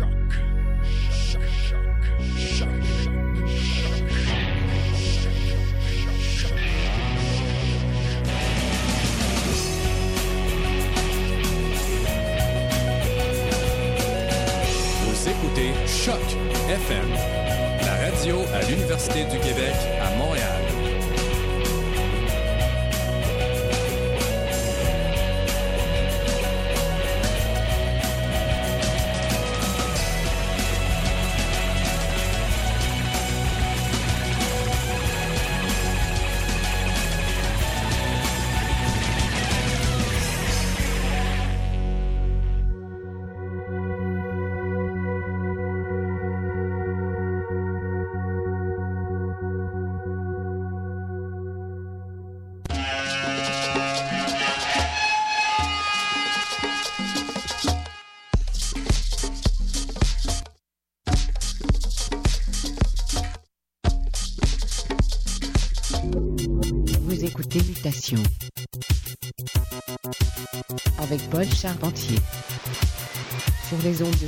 Vous écoutez Choc FM, la radio à l'Université du Québec à Montréal.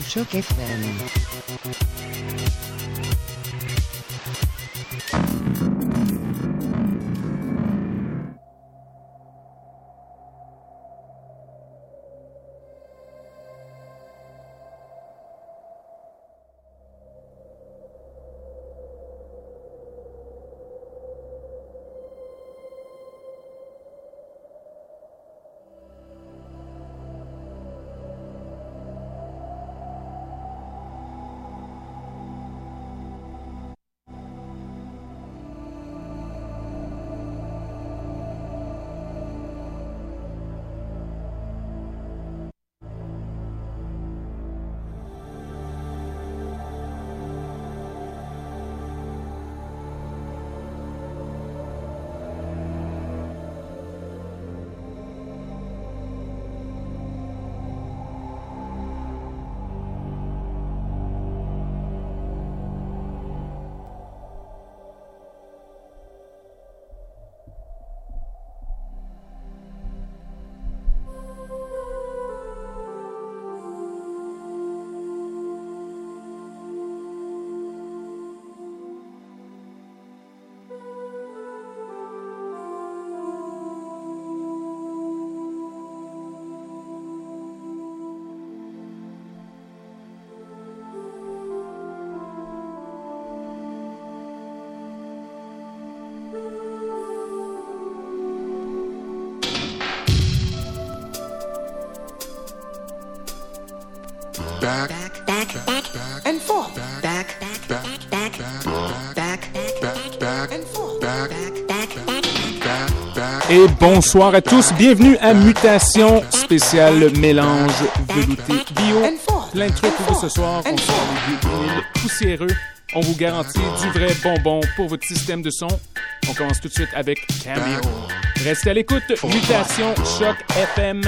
Shock FM. Et bonsoir à tous, bienvenue à Mutation spéciale mélange velouté bio. Plein de trucs pour vous ce soir, on poussiéreux. On vous garantit du vrai bonbon pour votre système de son. On commence tout de suite avec Cameo. Restez à l'écoute, Mutation Choc FM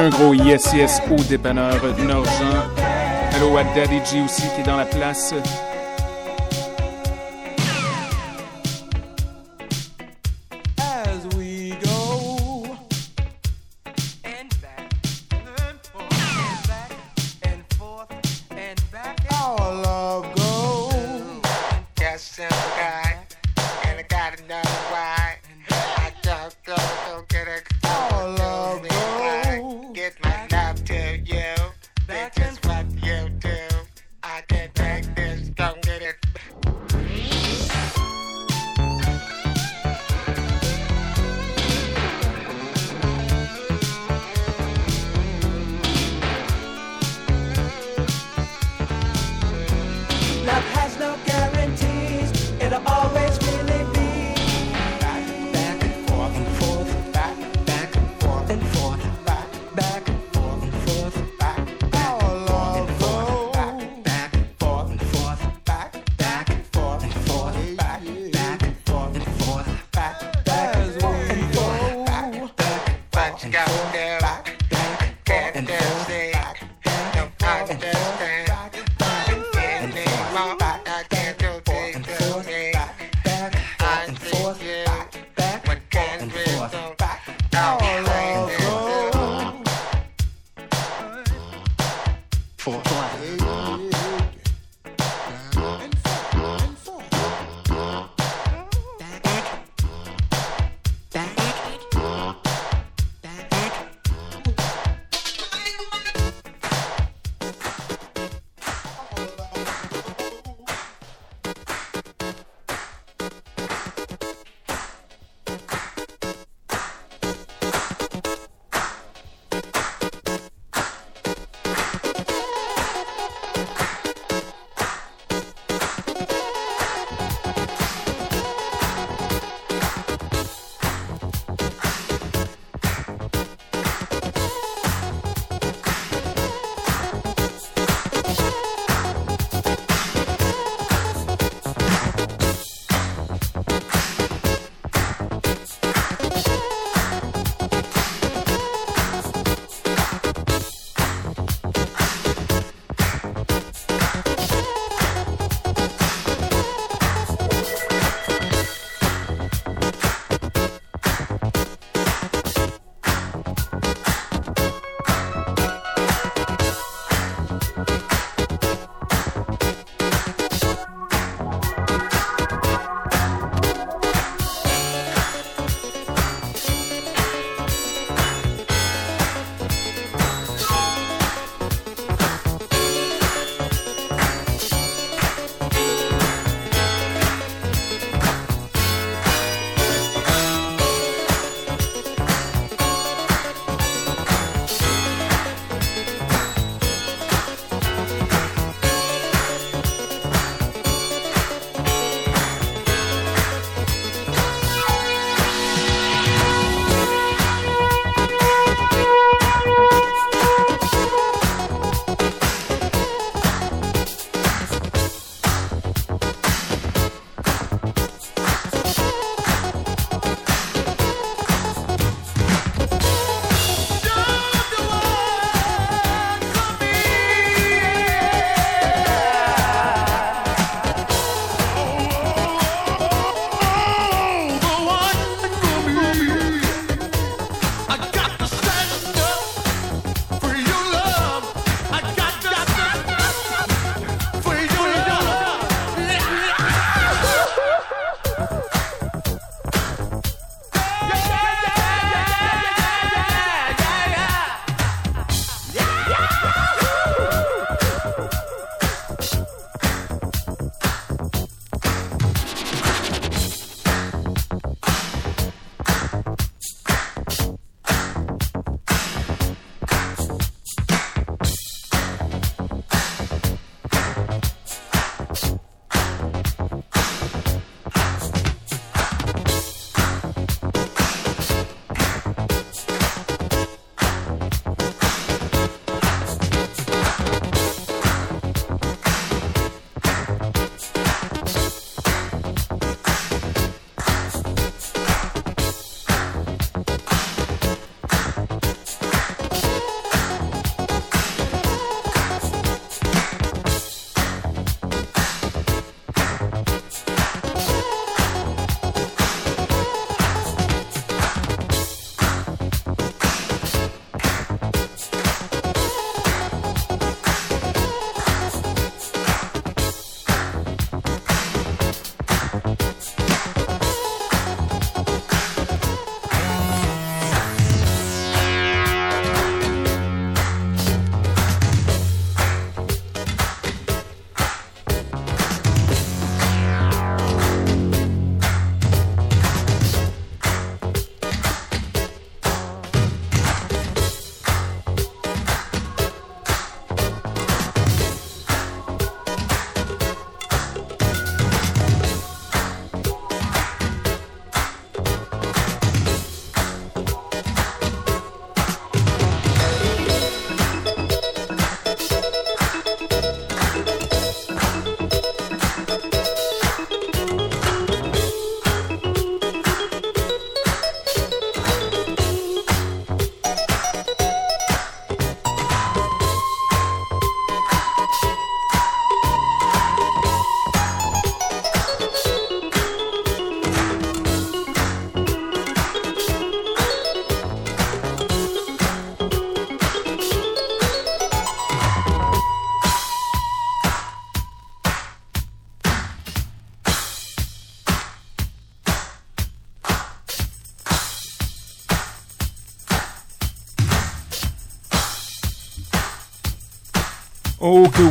un gros yes yes au dépanneur Norgent. Allô à Daddy G aussi qui est dans la place.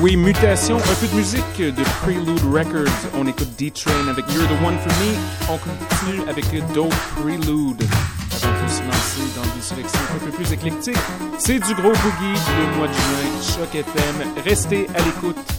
Oui, mutation, un peu de musique de Prelude Records. On écoute D-Train avec You're the One for Me. On continue avec Dope Prelude. Avant de se lancer dans des directions un peu plus éclectiques, c'est du gros boogie le mois de juin, Choc FM. Restez à l'écoute.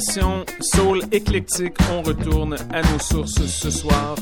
Soul éclectique, on retourne à nos sources ce soir.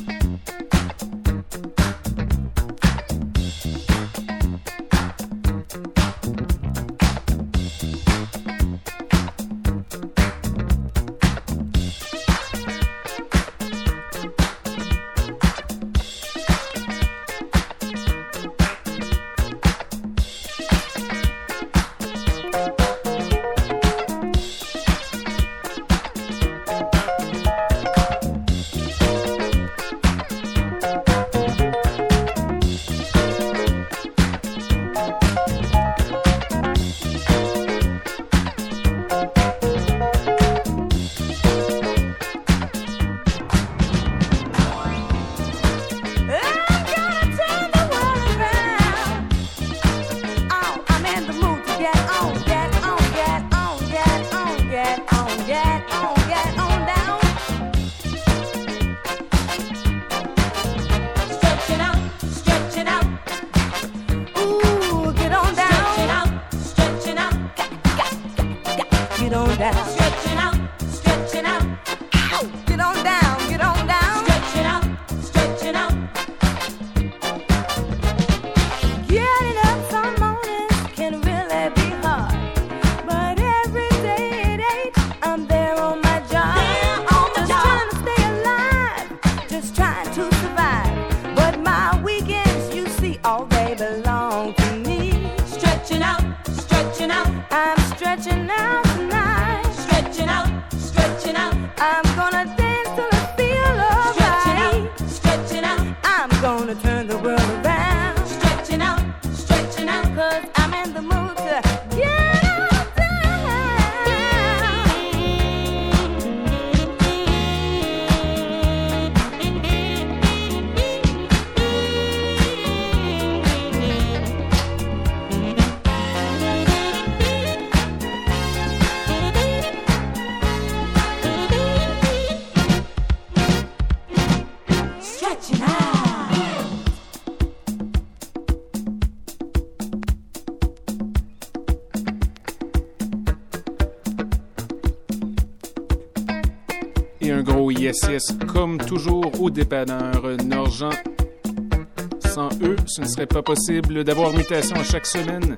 un gros yes yes comme toujours au dépanneur Norgent. Sans eux, ce ne serait pas possible d'avoir mutation chaque semaine.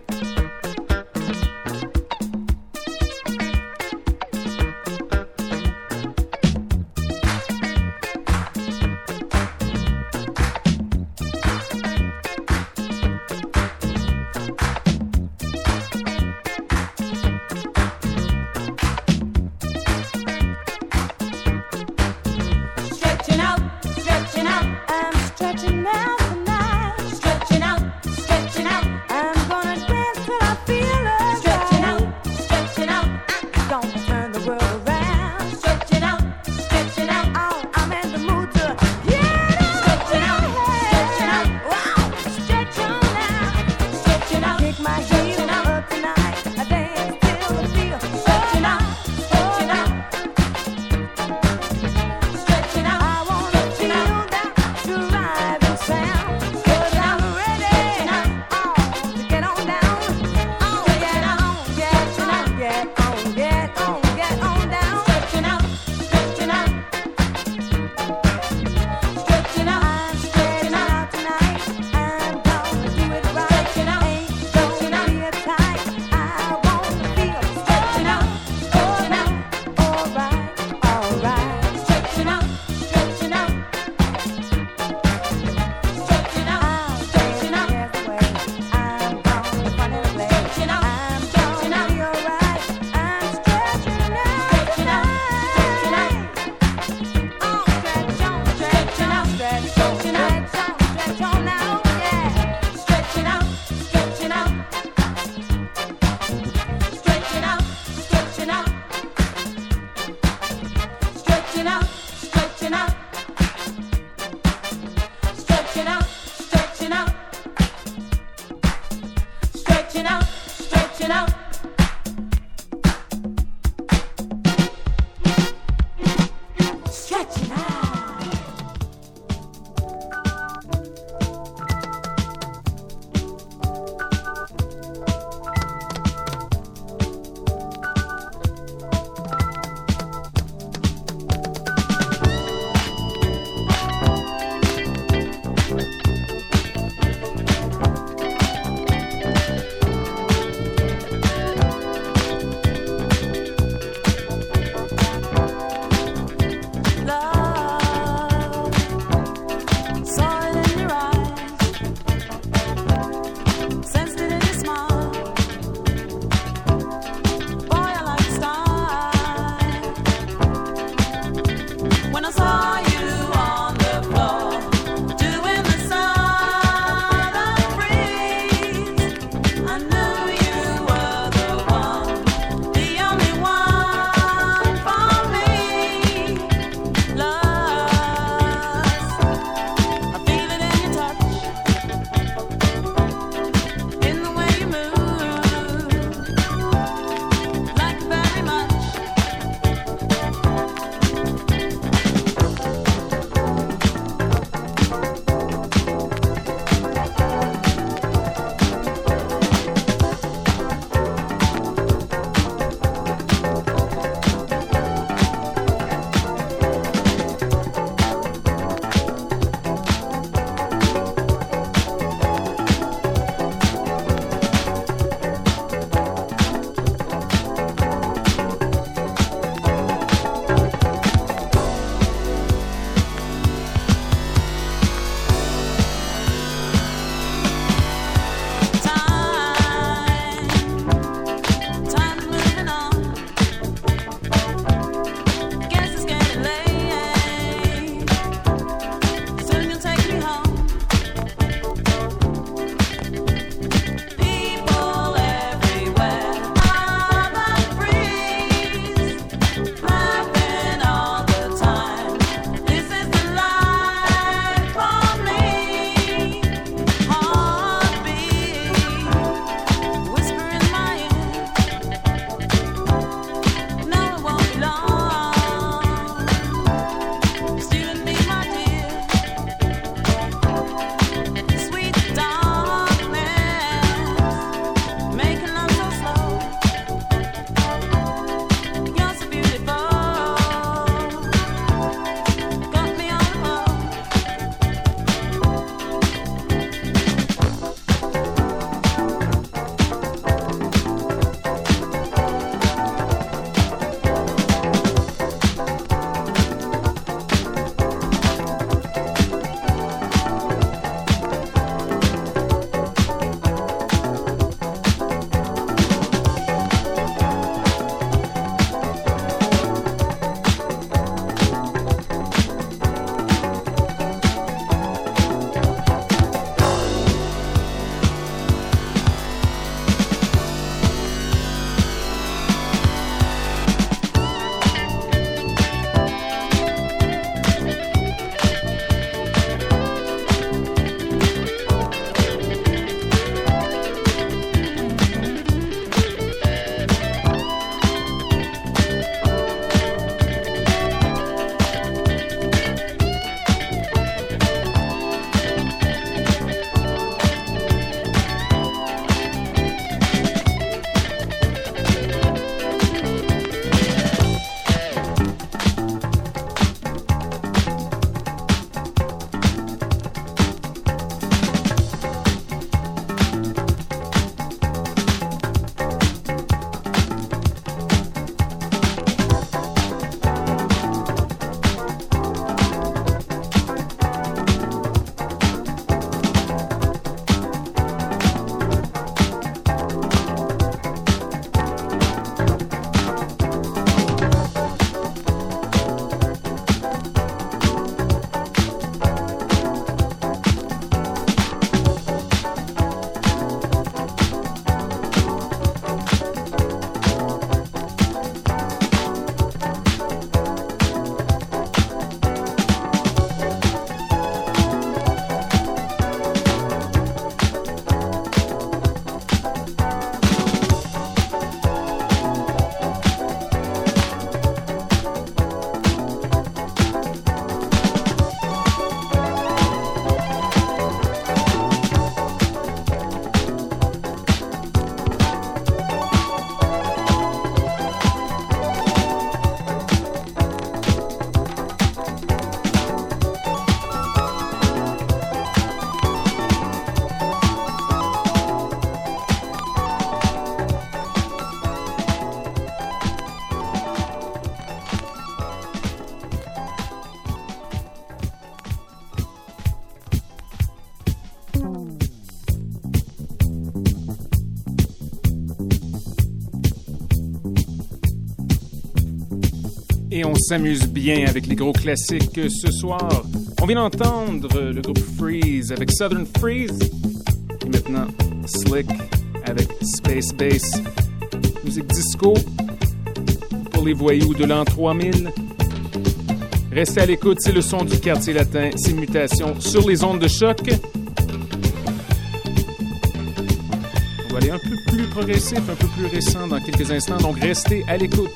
On s'amuse bien avec les gros classiques ce soir. On vient d'entendre le groupe Freeze avec Southern Freeze et maintenant Slick avec Space Bass. Musique disco pour les voyous de l'an 3000. Restez à l'écoute, c'est le son du quartier latin, c'est mutation sur les ondes de choc. On va aller un peu plus progressif, un peu plus récent dans quelques instants, donc restez à l'écoute.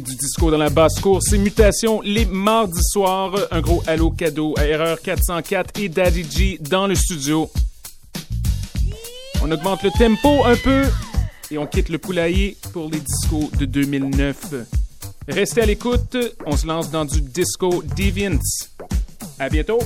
Du disco dans la basse cour, c'est Mutation les mardis soirs. Un gros halo cadeau à Erreur 404 et Daddy G dans le studio. On augmente le tempo un peu et on quitte le poulailler pour les discos de 2009. Restez à l'écoute, on se lance dans du disco Deviants. À bientôt!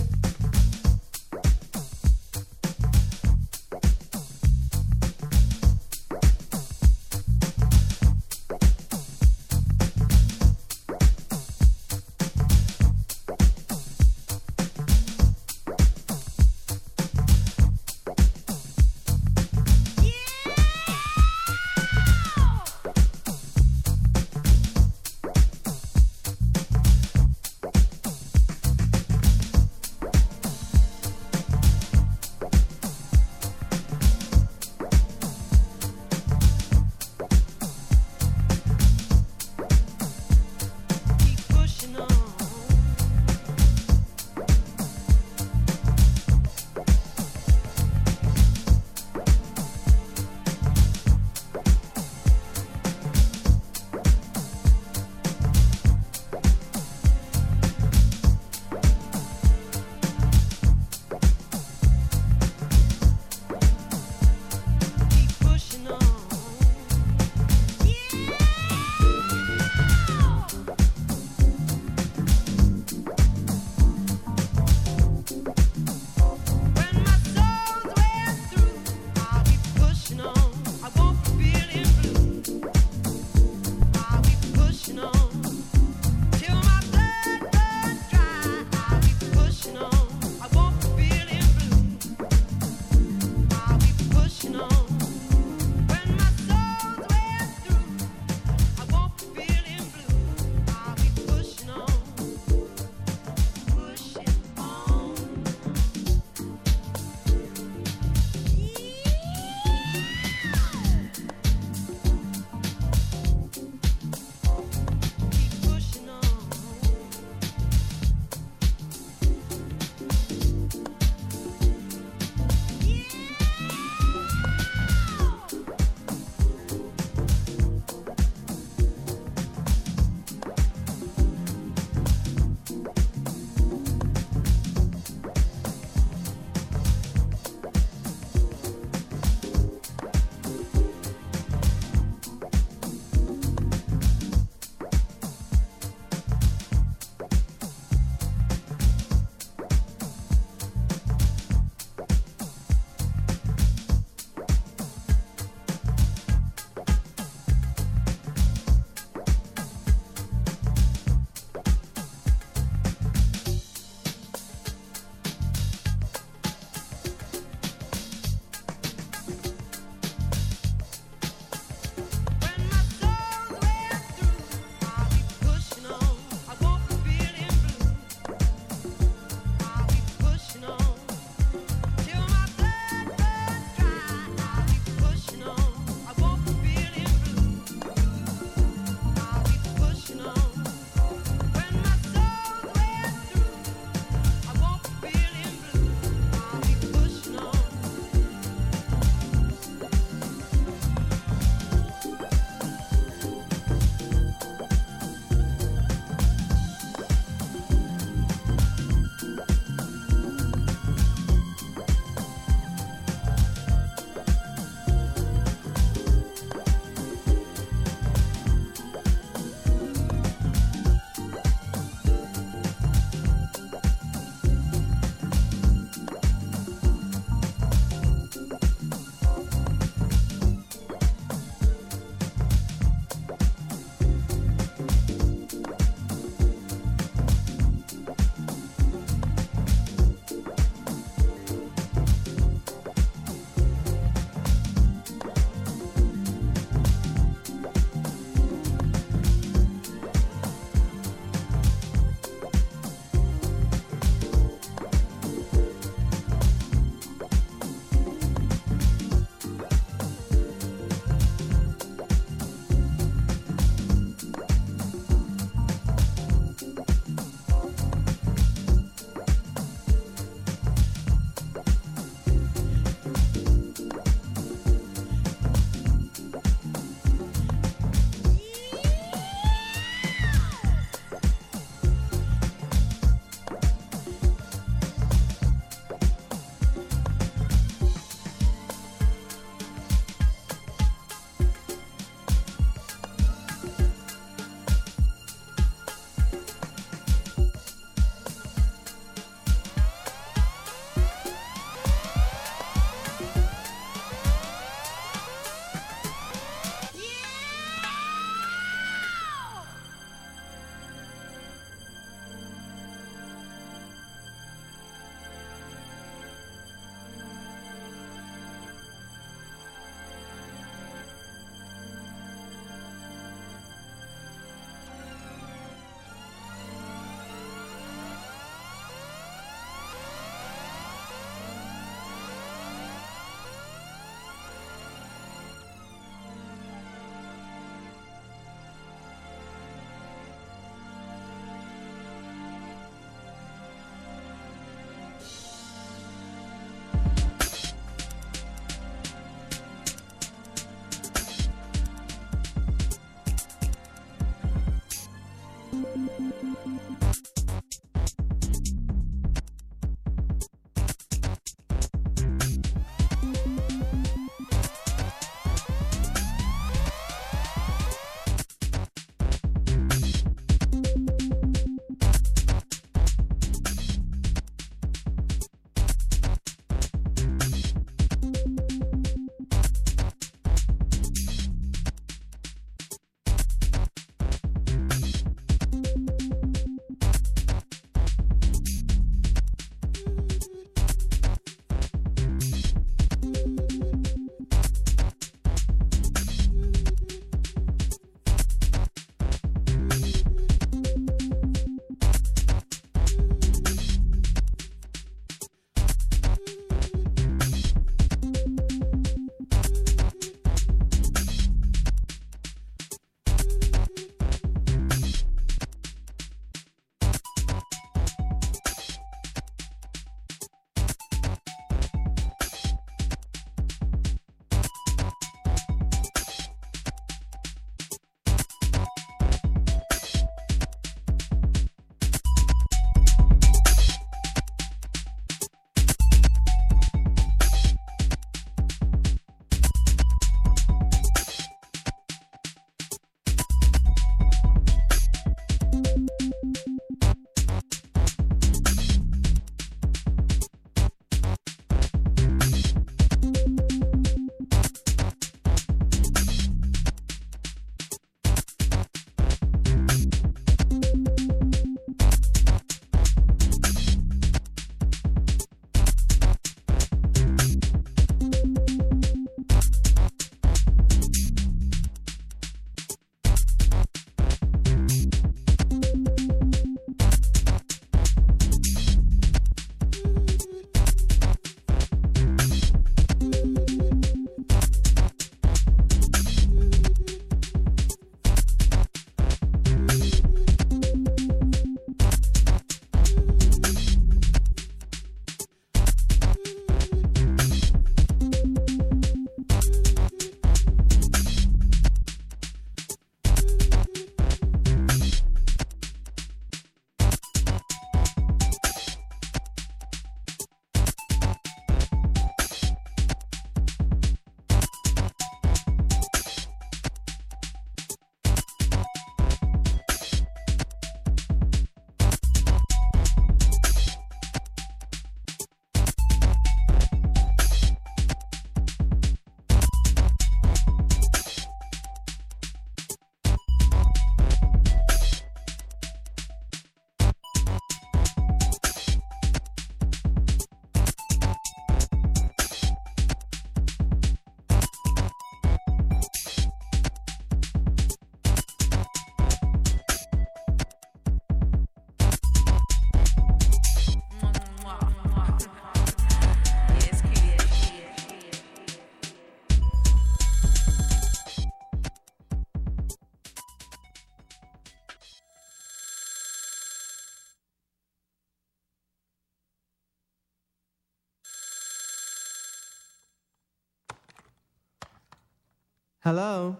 Hello?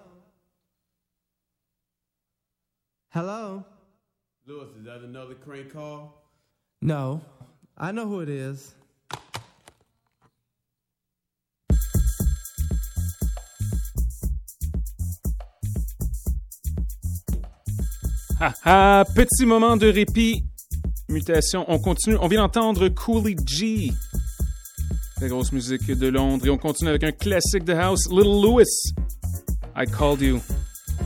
Hello? Lewis, is that another crank call? No. I know who it is. Ah ah, petit moment de répit. Mutation, on continue. On vient d'entendre Coolie G. La grosse musique de Londres. Et on continue avec un classique de house, Little Louis. I called you.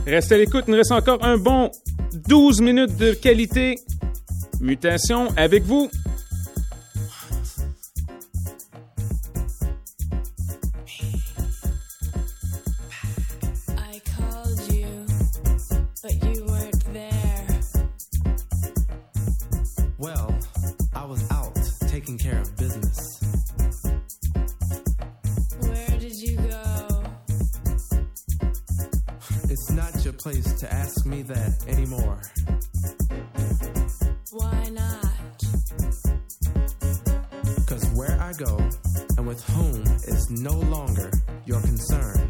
Restez à l'écoute, il nous reste encore un bon 12 minutes de qualité. Mutation avec vous. Go and with whom is no longer your concern.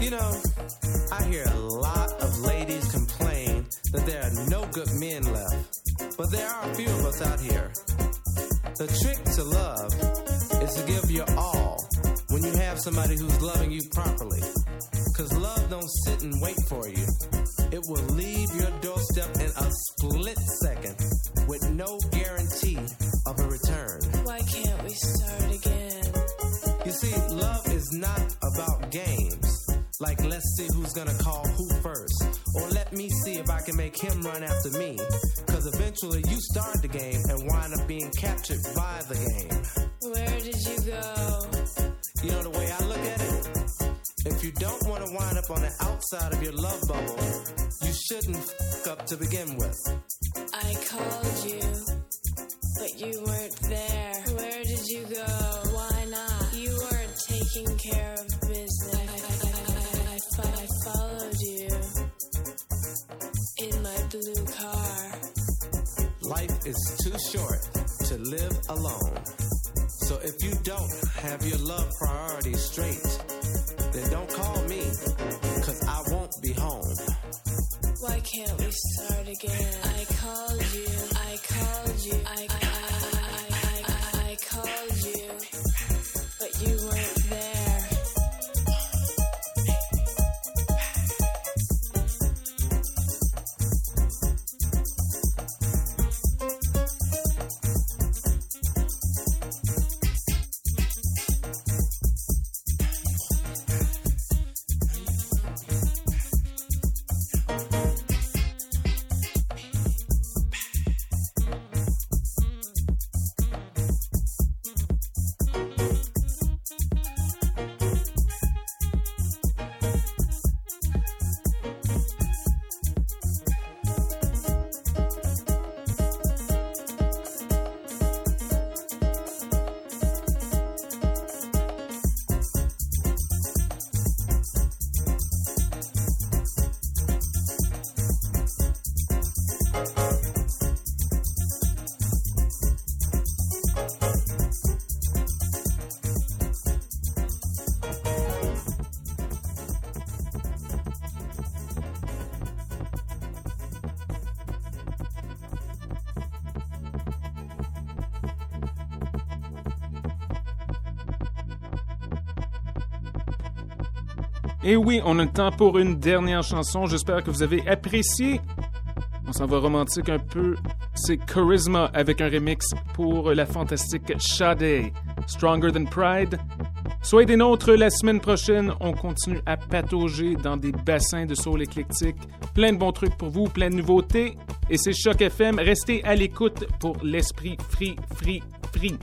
You know, I hear a lot of ladies complain that there are no good men left, but there are a few of us out here. The trick to love is to give your all when you have somebody who's loving you properly. Cause love don't sit and wait for you. It will gonna call who first. Or let me see if I can make him run after me. Cause eventually you start the game and wind up being captured by the game. Where did you go? You know the way I look at it? If you don't want to wind up on the outside of your love bubble, you shouldn't f up to begin with. Et oui, on a le temps pour une dernière chanson. J'espère que vous avez apprécié. On s'en va romantique un peu. C'est Charisma avec un remix pour la fantastique Sade. Stronger Than Pride. Soyez des nôtres la semaine prochaine. On continue à patauger dans des bassins de soul éclectique. Plein de bons trucs pour vous, plein de nouveautés. Et c'est Choc FM. Restez à l'écoute pour l'esprit free, free, free.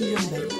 L'alternative urbaine.